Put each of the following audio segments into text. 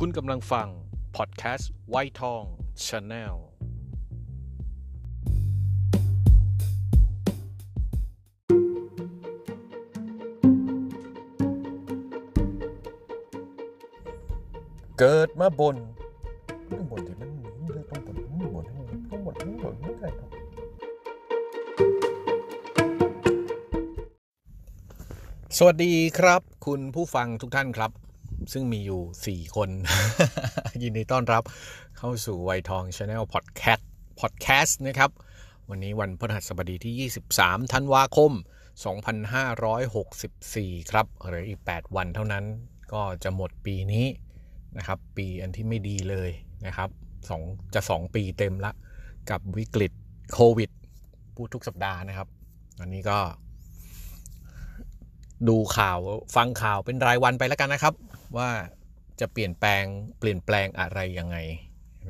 คุณกำลังฟัง พอดแคสต์วัยทอง Channel เกิดมาบ่นต้องบ่นที่มันต้องบ่นต้องบ่นต้องบ่นต้องบ่นไม่ได้ครับสวัสดีครับ คุณผู้ฟังทุกท่านครับ ซึ่งมีอยู่ 4 คน ยินดีต้อนรับเข้าสู่วัยทอง Channel พอดแคสต์พอดแคสต์นะครับ วันนี้วันพฤหัสบดีที่ 23 ธันวาคม 2564 ครับเหลืออีก 8 วันเท่านั้นก็จะหมดปีนี้นะครับ ปีอันที่ไม่ดีเลยนะครับสองจะ 2 ปีเต็มละ กับวิกฤตโควิด พูดทุกสัปดาห์นะครับ อันนี้ก็ดูข่าวฟังข่าวเป็นรายวันไปแล้วกันนะครับ ว่าจะเปลี่ยนแปลงเปลี่ยนแปลงอะไรยังไง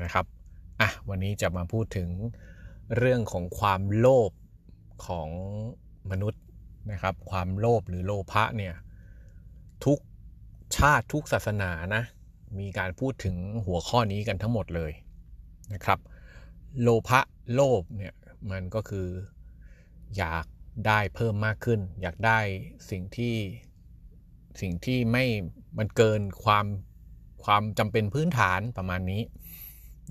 นะครับอะวันนี้จะมาพูดถึงเรื่องของความโลภของมนุษย์นะครับ ความโลภหรือโลภะเนี่ยทุกชาติทุกศาสนานะมีการพูดถึงหัวข้อนี้กันทั้งหมดเลยนะครับ โลภะโลภเนี่ยมันก็คืออยากได้เพิ่มมากขึ้น อยากได้สิ่งที่ สิ่งที่ไม่มันเกินความความจำเป็นพื้นฐานประมาณนี้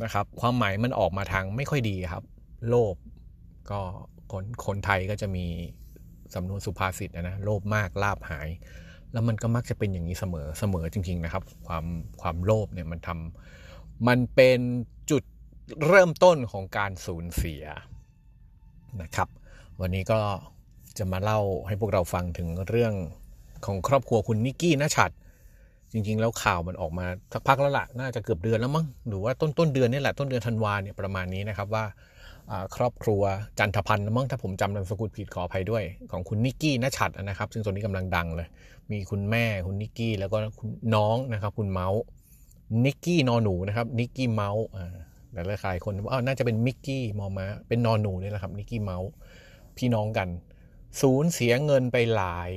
นะครับ ความหมายมันออกมาทางไม่ค่อยดีครับ โลภก็คนคนไทยก็จะมีสำนวนสุภาษิตนะนะโลภมากลาบหาย แล้วมันก็มักจะเป็นอย่างนี้เสมอเสมอจริง ๆนะครับ ความความโลภเนี่ยมันทำมันเป็นจุดเริ่มต้นของการสูญเสียนะครับ วันนี้ก็จะมาเล่าให้พวกเราฟังถึงเรื่อง ของครอบครัวคุณนิกกี้นะชัด จริง ๆ แล้วข่าวมันออกมาสักพักแล้วล่ะ น่าจะเกือบเดือนแล้วมั้งหรือว่าต้นต้นเดือนนี่แหละต้นเดือนธันวาเนี่ยประมาณนี้นะครับว่าครอบครัวจันทพันธ์มั้งถ้าผมจำนามสกุลผิดขออภัยด้วย ของคุณนิกกี้นะชัดนะครับ ซึ่งตัวนี้กำลังดังเลย มีคุณแม่คุณนิกกี้แล้วก็คุณน้องนะครับ คุณเมาส์นิกกี้นอหนูนะครับนิกกี้เมาส์แต่ละคายคนว่าน่าจะเป็นมิกกี้มอมาเป็นนอหนูนี่แหละครับนิกกี้เมาส์พี่น้องกันสูญเสียเงินไปหลาย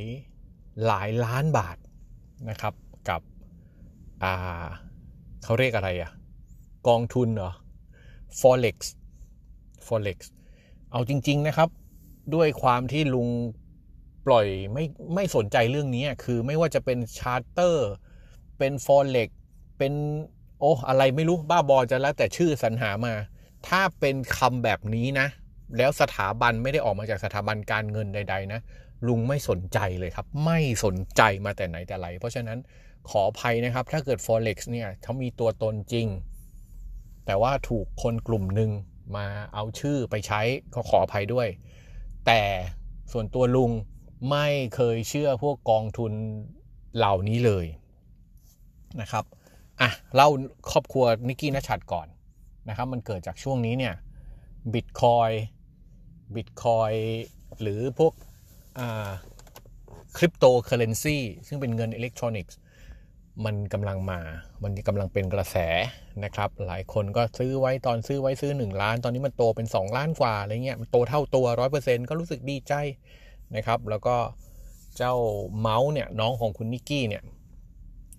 หลายล้านบาทนะครับกับอ่าเขาเรียกอะไรอะกองทุนเหรอ forex forex เอาจริง ๆนะครับ ด้วยความที่ลุงปล่อยไม่ไม่สนใจเรื่องนี้คือไม่ว่าจะเป็นชาร์เตอร์เป็น forex เป็นโอ้อะไรไม่รู้บ้าบอจะแล้วแต่ชื่อสรรหามา ถ้าเป็นคำแบบนี้นะ แล้วสถาบันไม่ได้ออกมาจากสถาบันการเงินใด ๆ นะ ลุงไม่สนใจเลยครับ ไม่สนใจมาแต่ไหนแต่ไร เพราะฉะนั้นขออภัยนะครับ ถ้าเกิด forex เนี่ยเขามีตัวตนจริง แต่ว่าถูกคนกลุ่มหนึ่งมาเอาชื่อไปใช้ก็ขออภัยด้วย แต่ส่วนตัวลุงไม่เคยเชื่อพวกกองทุนเหล่านี้เลยนะครับอะเล่าครอบครัวนิกกี้ ณฉัตรก่อนนะครับ มันเกิดจากช่วงนี้เนี่ยบิตคอยน์บิตคอยน์หรือพวก คริปโตเคอร์เรนซีซึ่งเป็นเงินอิเล็กทรอนิกส์มันกำลังมา มันกำลังเป็นกระแสนะครับ หลายคนก็ซื้อไว้ตอนซื้อไว้ซื้อ 1 ล้าน ตอนนี้มันโตเป็น 2 ล้านกว่าอะไรเงี้ย มันโตเท่าตัว 100%ก็รู้สึกดีใจนะครับ แล้วก็เจ้าเมาส์เนี่ยน้องของคุณนิกกี้เนี่ย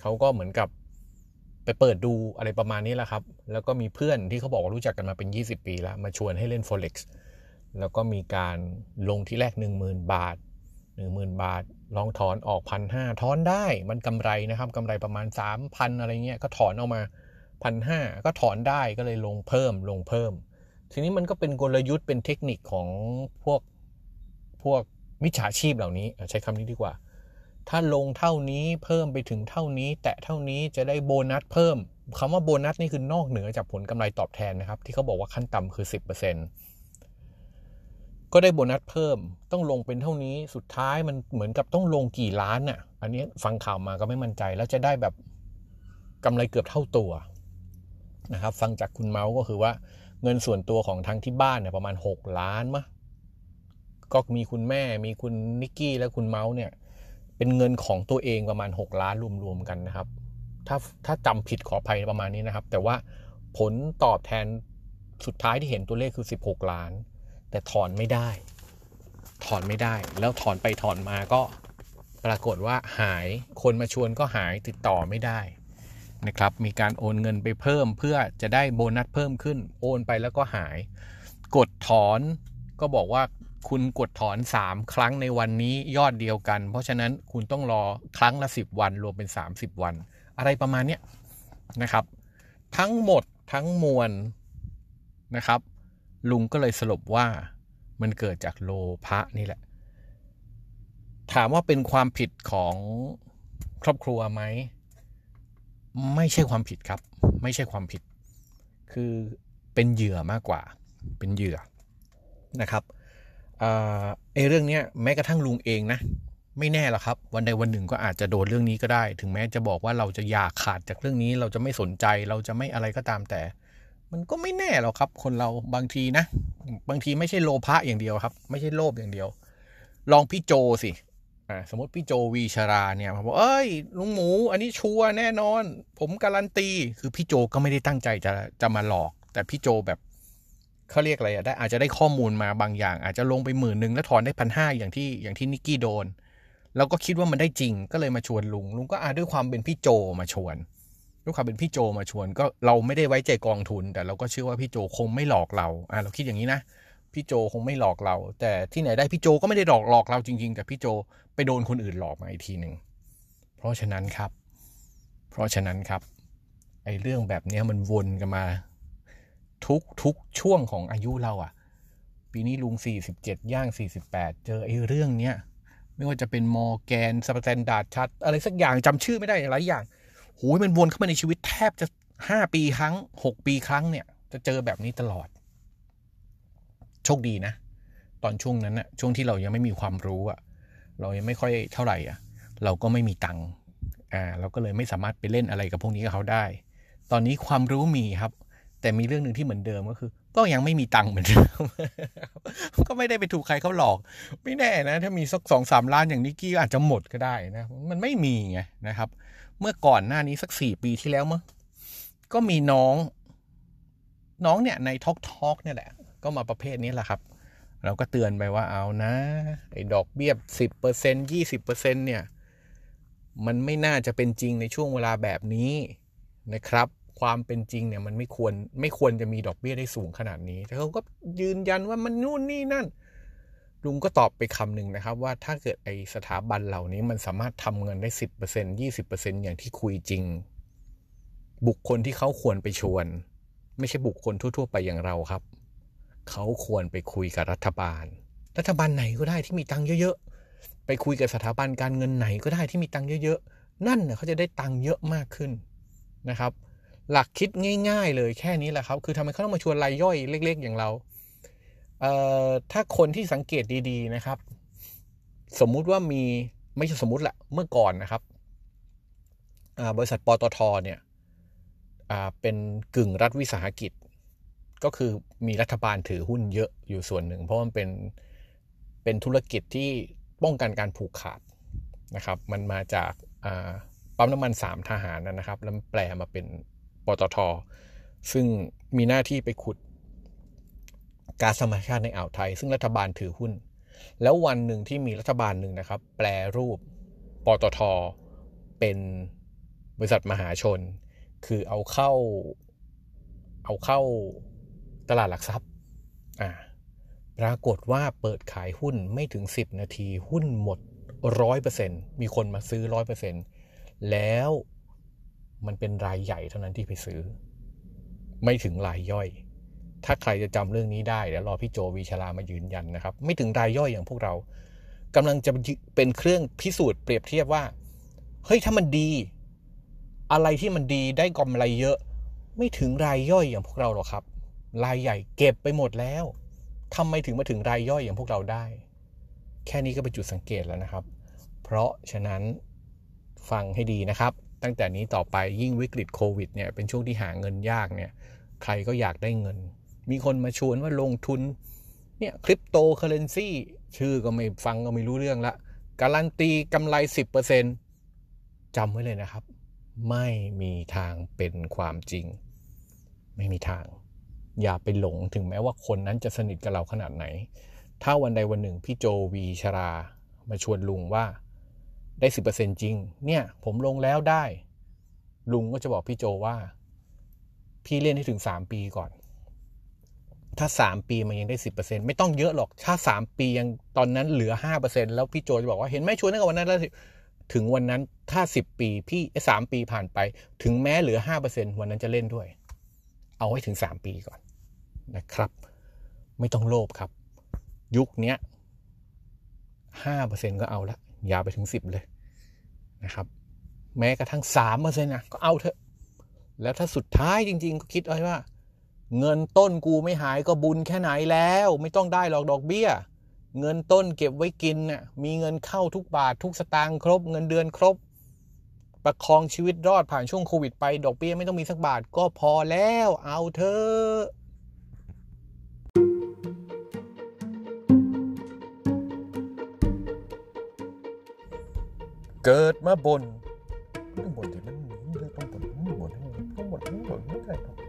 เขาก็เหมือนกับไปเปิดดูอะไรประมาณนี้แหละครับ แล้วก็มีเพื่อนที่เขาบอกว่ารู้จักกันมาเป็น 20 ปีแล้ว มาชวนให้เล่น Forex แล้วก็มีการลงที่แรก 10,000 บาท 10,000 บาท ลองถอนออกพันห้าถอนได้มันกำไรนะครับกำไรประมาณ 3,000 อะไรเงี้ยก็ถอนออกมาพันห้าก็ถอนได้ก็เลยลงเพิ่มลงเพิ่ม ทีนี้มันก็เป็นกลยุทธ์เป็นเทคนิคของพวกพวกมิจฉาชีพเหล่านี้ใช้คำนี้ดีกว่า ถ้าลงเท่านี้เพิ่มไปถึงเท่านี้ แตะเท่านี้จะได้โบนัสเพิ่มคำว่าโบนัสนี่คือนอกเหนือจากผลกำไรตอบแทนนะครับ ที่เขาบอกว่าขั้นต่ำคือ 10% ก็ได้โบนัสเพิ่มต้องลงเป็นเท่านี้สุดท้ายมันเหมือนกับต้องลงกี่ล้านอะ อันนี้ฟังข่าวมาก็ไม่มั่นใจแล้วจะได้แบบกำไรเกือบเท่าตัวนะครับ ฟังจากคุณเมาส์ก็คือว่าเงินส่วนตัวของทั้งที่บ้านเนี่ยประมาณ 6 ล้านมะก็มีคุณแม่มีคุณนิกกี้และคุณเมาส์เนี่ยเป็นเงินของตัวเองประมาณ 6 ล้านรวมๆกันนะครับ ถ้าถ้าจำผิดขออภัยประมาณนี้นะครับ แต่ว่าผลตอบแทนสุดท้ายที่เห็นตัวเลขคือ 16 ล้าน แต่ถอนไม่ได้ ถอนไม่ได้ แล้วถอนไปถอนมาก็ปรากฏว่าหายคนมาชวนก็หายติดต่อไม่ได้นะครับมีการโอนเงินไปเพิ่มเพื่อจะได้โบนัสเพิ่มขึ้น โอนไปแล้วก็หาย กดถอนก็บอกว่าคุณกดถอน 3 ครั้งในวันนี้ยอดเดียวกัน เพราะฉะนั้นคุณต้องรอครั้งละ 10 วันรวมเป็น 30 วัน อะไรประมาณนี้นะครับ ทั้งหมดทั้งมวลนะครับ ลุงก็เลยสรุปว่ามันเกิดจากโลภะนี่แหละ ถามว่าเป็นความผิดของครอบครัวไหม ไม่ใช่ความผิดครับ ไม่ใช่ความผิด คือเป็นเหยื่อมากกว่า เป็นเหยื่อนะครับเอเรื่องนี้แม้กระทั่งลุงเองนะ ไม่แน่หรอกครับ วันใดวันหนึ่งก็อาจจะโดนเรื่องนี้ก็ได้ ถึงแม้จะบอกว่าเราจะอยากขาดจากเรื่องนี้ เราจะไม่สนใจ เราจะไม่อะไรก็ตามแต่ มันก็ไม่แน่หรอกครับ คนเราบางทีนะ บางทีไม่ใช่โลภะอย่างเดียวครับ ไม่ใช่โลภอย่างเดียว ลองพี่โจสิอ่าสมมติพี่โจวีชราเนี่ยบอกเอ้ยลุงหมู อันนี้ชัวร์แน่นอน ผมการันตี คือพี่โจก็ไม่ได้ตั้งใจจะจะมาหลอก แต่พี่โจแบบเขาเรียกอะไรอะได้อาจจะได้ข้อมูลมาบางอย่าง อาจจะลงไปหมื่นหนึ่งแล้วถอนได้พันห้าอย่างที่อย่างที่นิกกี้โดน แล้วก็คิดว่ามันได้จริงก็เลยมาชวนลุงลุงก็อาด้วยความเป็นพี่โจมาชวน ด้วยความเป็นพี่โจมาชวนก็เราไม่ได้ไว้ใจกองทุน แต่เราก็เชื่อว่าพี่โจคงไม่หลอกเราอ่าเราคิดอย่างนี้นะพี่โจคงไม่หลอกเรา แต่ที่ไหนได้พี่โจก็ไม่ได้หลอกหลอกเราจริง ๆ แต่พี่โจไปโดนคนอื่นหลอกมาอีกทีหนึ่งเพราะฉะนั้นครับ เพราะฉะนั้นครับไอ้เรื่องแบบนี้มันวนกันมา ทุกทุกช่วงของอายุเราอะ่ะ ปีนี้ลุง 47 ย่าง 48 เจอไอ้เรื่องเนี้ยไม่ว่าจะเป็นมอร์แกนสแตนดาร์ดชัด อะไรสักอย่างจำชื่อไม่ได้หลายอย่าง หยมันวนเข้ามาในชีวิตแทบจะ5ปีครั้ง6ปีครั้งเนี่ย จะเจอแบบนี้ตลอด โชคดีนะ ตอนช่วงนั้นอะช่วงที่เรายังไม่มีความรู้อะเรายังไม่ค่อยเท่าไหร่อะเราก็ไม่มีตังค์อ่าเราก็เลยไม่สามารถไปเล่นอะไรกับพวกนี้กับเขาได้ ตอนนี้ความรู้มีครับ แต่มีเรื่องหนึ่งที่เหมือนเดิมก็คือ ก็ยังไม่มีตังค์เหมือนเดิมก็ไม่ได้ไปถูกใครเขาหลอก ไม่แน่นะ ถ้ามีสักสองสามล้านอย่างนิกกี้อาจจะหมดก็ได้นะ มันไม่มีไงนะครับ เมื่อก่อนหน้านี้สักสี่ปีที่แล้วมั้งก็มีน้อง น้องเนี่ยในทอกทอกเนี่ยแหละ ก็มาประเภทนี้แหละครับ เราก็เตือนไปว่าเอานะ ไอ้ดอกเบี้ยสิบเปอร์เซ็นยี่สิบเปอร์เซ็นเนี่ย มันไม่น่าจะเป็นจริงในช่วงเวลาแบบนี้นะครับ ความเป็นจริงเนี่ยมันไม่ควรไม่ควรจะมีดอกเบี้ยได้สูงขนาดนี้แต่เขาก็ยืนยันว่ามันนู่นนี่นั่น ลุงก็ตอบไปคำหนึ่งนะครับ ว่าถ้าเกิดไอสถาบันเหล่านี้มันสามารถทำเงินได้สิบเปอร์เซ็นยี่สิบเปอร์เซ็นอย่างที่คุยจริง บุคคลที่เขาควรไปชวน ไม่ใช่บุคคลทั่ว ๆ ไปอย่างเราครับ เขาควรไปคุยกับรัฐบาล รัฐบาลไหนก็ได้ที่มีตังค์เยอะๆ ไปคุยกับสถาบันการเงินไหนก็ได้ที่มีตังค์เยอะๆ นั่นเขาจะได้ตังค์เยอะมากขึ้นนะครับ หลักคิดง่าย ๆ เลยแค่นี้แหละครับ คือทำไมเขาต้องมาชวนรายย่อยเล็ก ๆ อย่างเรา เอ่อถ้าคนที่สังเกตดีๆนะครับ สมมุติว่ามีไม่ใช่สมมุติแหละเมื่อก่อนนะครับบริษัทปตทเนี่ยเป็นกึ่งรัฐวิสาหกิจ ก็คือมีรัฐบาลถือหุ้นเยอะอยู่ส่วนหนึ่ง เพราะมันเป็นเป็นธุรกิจที่ป้องกันการผูกขาดนะครับ มันมาจากปั๊มน้ำมันสามทหารนะครับแล้วแปลมาเป็นปตท ซึ่งมีหน้าที่ไปขุด ก๊าซธรรมชาติในอ่าวไทย ซึ่งรัฐบาลถือหุ้น แล้ววันหนึ่งที่มีรัฐบาลหนึ่งนะครับ แปลรูปปตทเป็นบริษัทมหาชน คือเอาเข้าเอาเข้าตลาดหลักทรัพย์อ่าปรากฏว่าเปิดขายหุ้นไม่ถึง 10 นาทีหุ้นหมดร้อยเปอร์เซ็นมีคนมาซื้อร้อยเปอร์เซ็นแล้วมันเป็นรายใหญ่เท่านั้นที่ไปซื้อ ไม่ถึงรายย่อย ถ้าใครจะจำเรื่องนี้ได้เดี๋ยวรอพี่โจวีชลามายืนยันนะครับ ไม่ถึงรายย่อยอย่างพวกเรากำลังจะเป็นเครื่องพิสูจน์เปรียบเทียบว่า เฮ้ยถ้ามันดี อะไรที่มันดีได้กำไรเยอะ ไม่ถึงรายย่อยอย่างพวกเราหรอกครับ รายใหญ่เก็บไปหมดแล้วทำไมถึงมาถึงรายย่อยอย่างพวกเราได้ แค่นี้ก็เป็นจุดสังเกตแล้วนะครับ เพราะฉะนั้นฟังให้ดีนะครับ ตั้งแต่นี้ต่อไปยิ่งวิกฤตโควิดเนี่ยเป็นช่วงที่หาเงินยากเนี่ยใครก็อยากได้เงิน มีคนมาชวนว่าลงทุนเนี่ยคริปโตเคอเรนซีชื่อก็ไม่ฟังก็ไม่รู้เรื่องละ การันตีกำไร 10%จำไว้เลยนะครับ ไม่มีทางเป็นความจริง ไม่มีทาง อย่าไปหลงถึงแม้ว่าคนนั้นจะสนิทกับเราขนาดไหน ถ้าวันใดวันหนึ่งพี่โจวีชรา มาชวนลุงว่าได้สิบเปอร์เซ็นจริง เนี่ยผมลงแล้วได้ ลุงก็จะบอกพี่โจว่า พี่เล่นให้ถึงสามปีก่อน ถ้าสามปีมันยังได้สิบเปอร์เซ็นไม่ต้องเยอะหรอกถ้าสามปียังตอนนั้นเหลือห้าเปอร์เซ็นแล้วพี่โจจะบอกว่าเห็นไหมชวนตั้งแต่วันนั้นแล้วถึงวันนั้นถ้าสิบปีพี่สามปีผ่านไป ถึงแม้เหลือห้าเปอร์เซ็นวันนั้นจะเล่นด้วย เอาให้ถึงสามปีก่อนนะครับ ไม่ต้องโลภครับ ยุคนี้ห้าเปอร์เซ็นก็เอาละอย่าไปถึงสิบเลยนะครับ แม้กระทั่งสามเปอร์เซ็นต์นะก็เอาเถอะ แล้วถ้าสุดท้ายจริง ๆ ก็คิดไว้ว่า เงินต้นกูไม่หายก็บุญแค่ไหนแล้ว ไม่ต้องได้หรอกดอกเบี้ย เงินต้นเก็บไว้กินน่ะมีเงินเข้าทุกบาททุกสตางค์ครบ เงินเดือนครบ ประคองชีวิตรอดผ่านช่วงโควิดไป ดอกเบี้ยไม่ต้องมีสักบาทก็พอแล้วเอาเถอะเกิดมาบนต้องบนที่มันต้องบนต้องบนต้องบนต้องบนไม่ได้ครับ